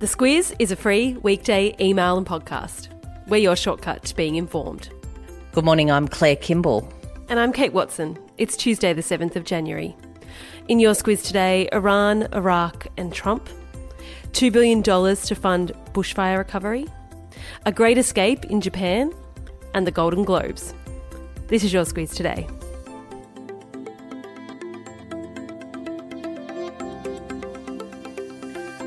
The Squiz is a free weekday email and podcast. We're your shortcut to being informed. Good morning, I'm Claire Kimball. And I'm Kate Watson. It's Tuesday, the 7th of January. In your Squiz today, Iran, Iraq, and Trump. $2 billion to fund bushfire recovery. A great escape in Japan. And the Golden Globes. This is your Squiz today.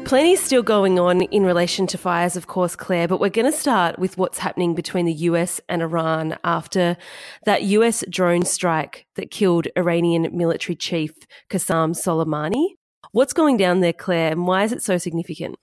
Plenty still going on in relation to fires, of course, Claire, but we're going to start with what's happening between the US and Iran after that US drone strike that killed Iranian military chief Qasem Soleimani. What's going down there, Claire, and why is it so significant?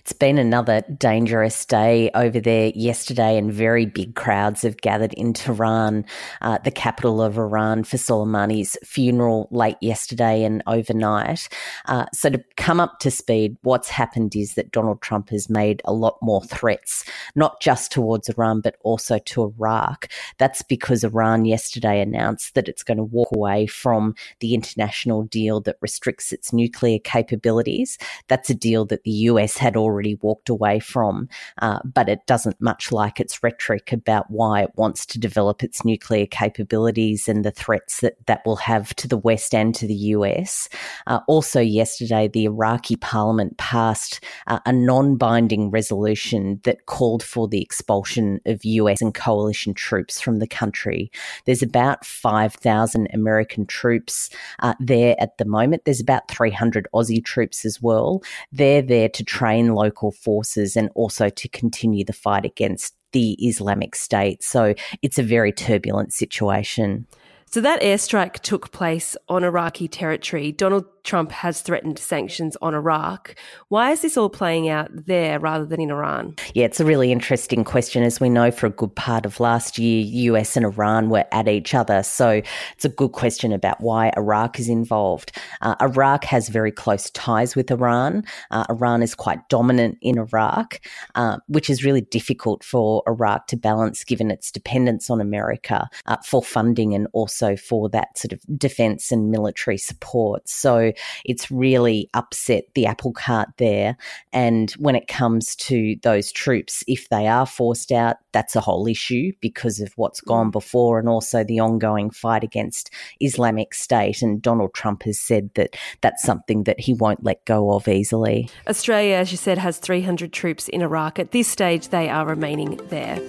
It's been another dangerous day over there yesterday, and very big crowds have gathered in Tehran, uh, the capital of Iran, for Soleimani's funeral late yesterday and overnight. Uh, so, to come up to speed, what's happened is that Donald Trump has made a lot more threats, not just towards Iran, but also to Iraq. That's because Iran yesterday announced that it's going to walk away from the international deal that restricts its nuclear capabilities. That's a deal that the US had already walked away from, uh, but it doesn't much like its rhetoric about why it wants to develop its nuclear capabilities and the threats that that will have to the West and to the US. Uh, also, yesterday, the Iraqi parliament passed uh, a non binding resolution that called for the expulsion of US and coalition troops from the country. There's about 5,000 American troops uh, there at the moment. There's about 300 Aussie troops as well. They're there to try train local forces and also to continue the fight against the Islamic State. So it's a very turbulent situation. So that airstrike took place on Iraqi territory. Donald Trump has threatened sanctions on Iraq. Why is this all playing out there rather than in Iran? Yeah, it's a really interesting question. As we know, for a good part of last year, US and Iran were at each other. So it's a good question about why Iraq is involved. Uh, Iraq has very close ties with Iran. Uh, Iran is quite dominant in Iraq, uh, which is really difficult for Iraq to balance given its dependence on America uh, for funding and also for that sort of defense and military support. So it's really upset the apple cart there. And when it comes to those troops, if they are forced out, that's a whole issue because of what's gone mm. before and also the ongoing fight against Islamic State. And Donald Trump has said that that's something that he won't let go of easily. Australia, as you said, has 300 troops in Iraq. At this stage, they are remaining there.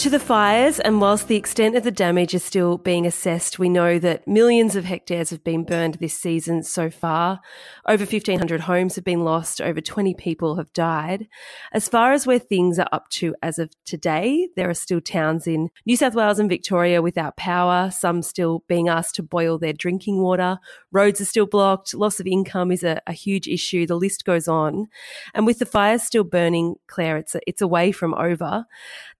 To the fires, and whilst the extent of the damage is still being assessed, we know that millions of hectares have been burned this season so far. Over 1,500 homes have been lost, over 20 people have died. As far as where things are up to as of today, there are still towns in New South Wales and Victoria without power, some still being asked to boil their drinking water. Roads are still blocked, loss of income is a, a huge issue, the list goes on. And with the fires still burning, Claire, it's, a, it's away from over.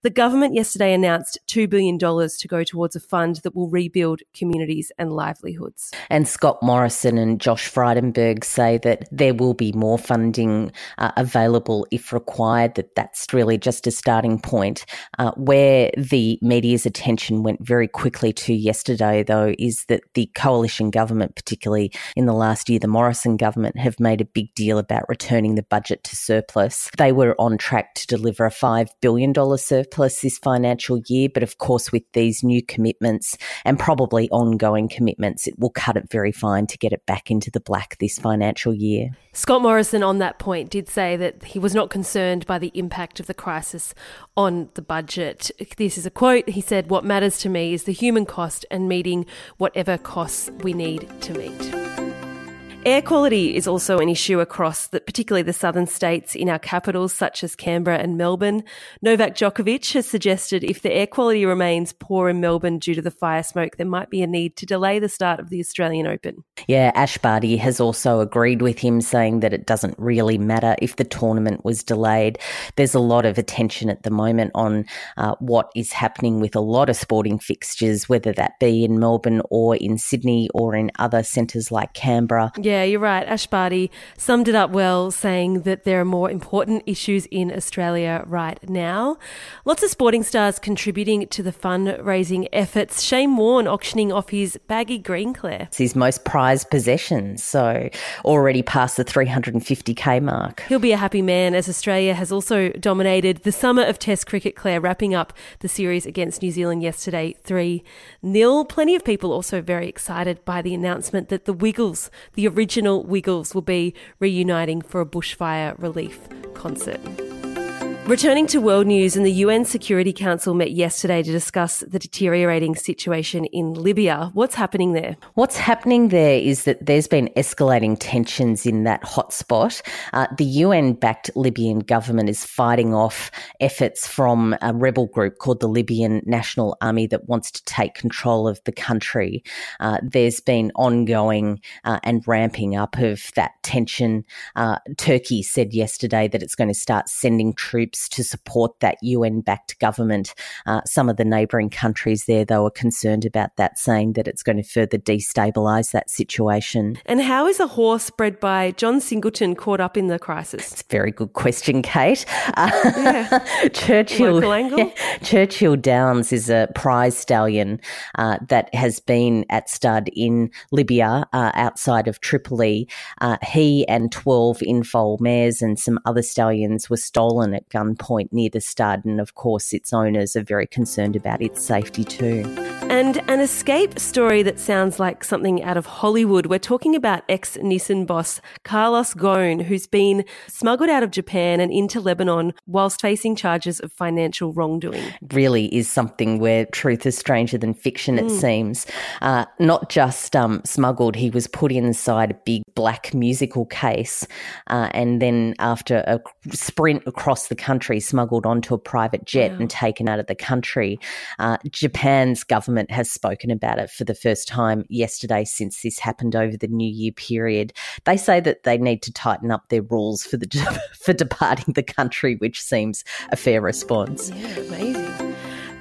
The government yesterday announced $2 billion to go towards a fund that will rebuild communities and livelihoods. And Scott Morrison and Josh Frydenberg say that there will be more funding uh, available if required, that that's really just a starting point. Uh, where the media's attention went very quickly to yesterday, though, is that the coalition government, particularly in the last year, the Morrison government, have made a big deal about returning the budget to surplus. They were on track to deliver a $5 billion surplus this financial year. But of course, with these new commitments and probably ongoing commitments, it will cut it very fine to get it back into the black this financial year. Scott Morrison, on that point, did say that he was not concerned by the impact of the crisis on the budget. This is a quote. He said, What matters to me is the human cost and meeting whatever costs we need to meet. Air quality is also an issue across the, particularly the southern states in our capitals such as Canberra and Melbourne. Novak Djokovic has suggested if the air quality remains poor in Melbourne due to the fire smoke, there might be a need to delay the start of the Australian Open. Yeah, Ash Barty has also agreed with him, saying that it doesn't really matter if the tournament was delayed. There's a lot of attention at the moment on uh, what is happening with a lot of sporting fixtures, whether that be in Melbourne or in Sydney or in other centres like Canberra. Yeah Yeah, you're right. Ash Barty summed it up well, saying that there are more important issues in Australia right now. Lots of sporting stars contributing to the fundraising efforts. Shane Warne auctioning off his baggy green, Claire. It's his most prized possession, so already past the 350k mark. He'll be a happy man as Australia has also dominated the summer of Test cricket, Claire, wrapping up the series against New Zealand yesterday 3 0. Plenty of people also very excited by the announcement that the Wiggles, the original Wiggles, will be reuniting for a bushfire relief concert. Returning to world news, and the UN Security Council met yesterday to discuss the deteriorating situation in Libya. What's happening there? What's happening there is that there's been escalating tensions in that hotspot. Uh, the UN backed Libyan government is fighting off efforts from a rebel group called the Libyan National Army that wants to take control of the country. Uh, there's been ongoing uh, and ramping up of that tension. Uh, Turkey said yesterday that it's going to start sending troops to support that UN backed government. Uh, some of the neighbouring countries there, though, are concerned about that, saying that it's going to further destabilise that situation. And how is a horse bred by John Singleton caught up in the crisis? It's a very good question, Kate. Uh, yeah. Churchill, yeah, Churchill Downs is a prize stallion uh, that has been at stud in Libya uh, outside of Tripoli. Uh, he and 12 infoal mares and some other stallions were stolen at gun point near the stud, and of course, its owners are very concerned about its safety too. And an escape story that sounds like something out of Hollywood. We're talking about ex Nissan boss Carlos Ghosn, who's been smuggled out of Japan and into Lebanon whilst facing charges of financial wrongdoing. Really is something where truth is stranger than fiction, it mm. seems. Uh, not just um, smuggled, he was put inside a big black musical case, uh, and then after a sprint across the country, country smuggled onto a private jet and taken out of the country. Uh, Japan's government has spoken about it for the first time yesterday since this happened over the New Year period. They say that they need to tighten up their rules for the for departing the country, which seems a fair response. Yeah, amazing.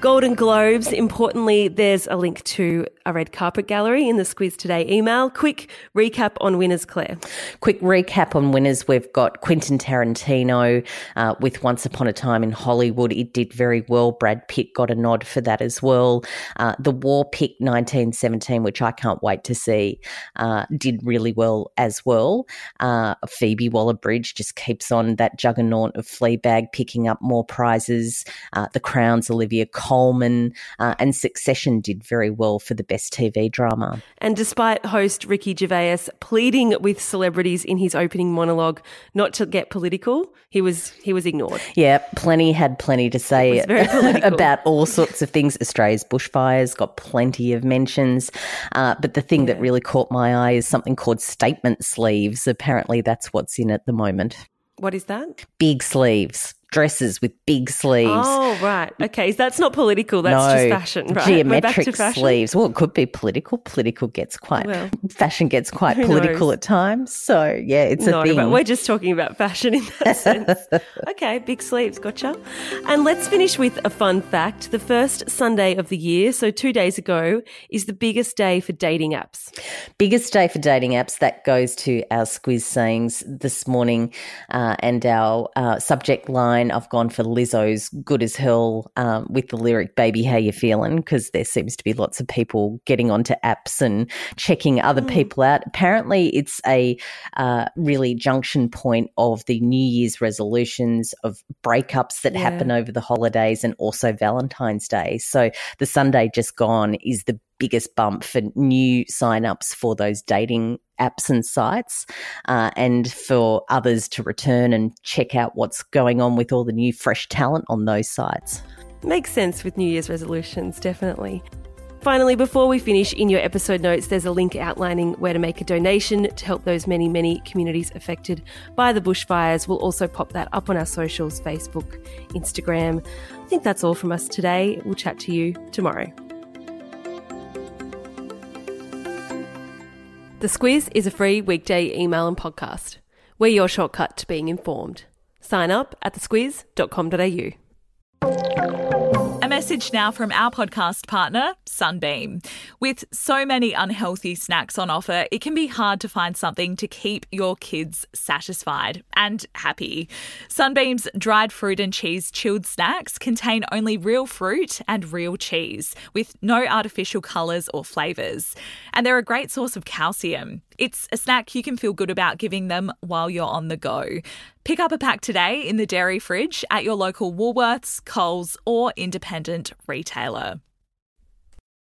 Golden Globes. Importantly, there's a link to a red carpet gallery in the Squiz Today email. Quick recap on winners, Claire. Quick recap on winners. We've got Quentin Tarantino uh, with Once Upon a Time in Hollywood. It did very well. Brad Pitt got a nod for that as well. Uh, the War Pick 1917, which I can't wait to see, uh, did really well as well. Uh, Phoebe Waller Bridge just keeps on that juggernaut of Fleabag, picking up more prizes. Uh, the Crown's Olivia Colman, uh, and Succession did very well for the best TV drama. And despite host Ricky Gervais pleading with celebrities in his opening monologue not to get political, he was he was ignored. Yeah, plenty had plenty to say about all sorts of things. Australia's bushfires got plenty of mentions, uh, but the thing yeah. that really caught my eye is something called statement sleeves. Apparently, that's what's in at the moment. What is that? Big sleeves dresses with big sleeves. Oh, right. Okay. That's not political. That's no, just fashion, right? Geometric sleeves. Well, it could be political. Political gets quite, well, fashion gets quite political knows? at times. So, yeah, it's not a thing. About, we're just talking about fashion in that sense. okay. Big sleeves. Gotcha. And let's finish with a fun fact. The first Sunday of the year, so two days ago, is the biggest day for dating apps. Biggest day for dating apps. That goes to our squiz sayings this morning uh, and our uh, subject line line, I've gone for Lizzo's "Good as Hell" um, with the lyric "Baby, how you feeling?" because there seems to be lots of people getting onto apps and checking other mm. people out. Apparently, it's a uh, really junction point of the New Year's resolutions of breakups that yeah. happen over the holidays and also Valentine's Day. So the Sunday just gone is the biggest bump for new signups for those dating apps and sites, uh, and for others to return and check out what's going on with all the new fresh talent on those sites. Makes sense with New Year's resolutions, definitely. Finally, before we finish, in your episode notes, there's a link outlining where to make a donation to help those many, many communities affected by the bushfires. We'll also pop that up on our socials Facebook, Instagram. I think that's all from us today. We'll chat to you tomorrow. The Squiz is a free weekday email and podcast. We're your shortcut to being informed. Sign up at thesquiz.com.au. message now from our podcast partner, Sunbeam. With so many unhealthy snacks on offer, it can be hard to find something to keep your kids satisfied and happy. Sunbeam's dried fruit and cheese chilled snacks contain only real fruit and real cheese, with no artificial colours or flavours. And they're a great source of calcium. It's a snack you can feel good about giving them while you're on the go. Pick up a pack today in the dairy fridge at your local Woolworths, Coles, or independent retailer.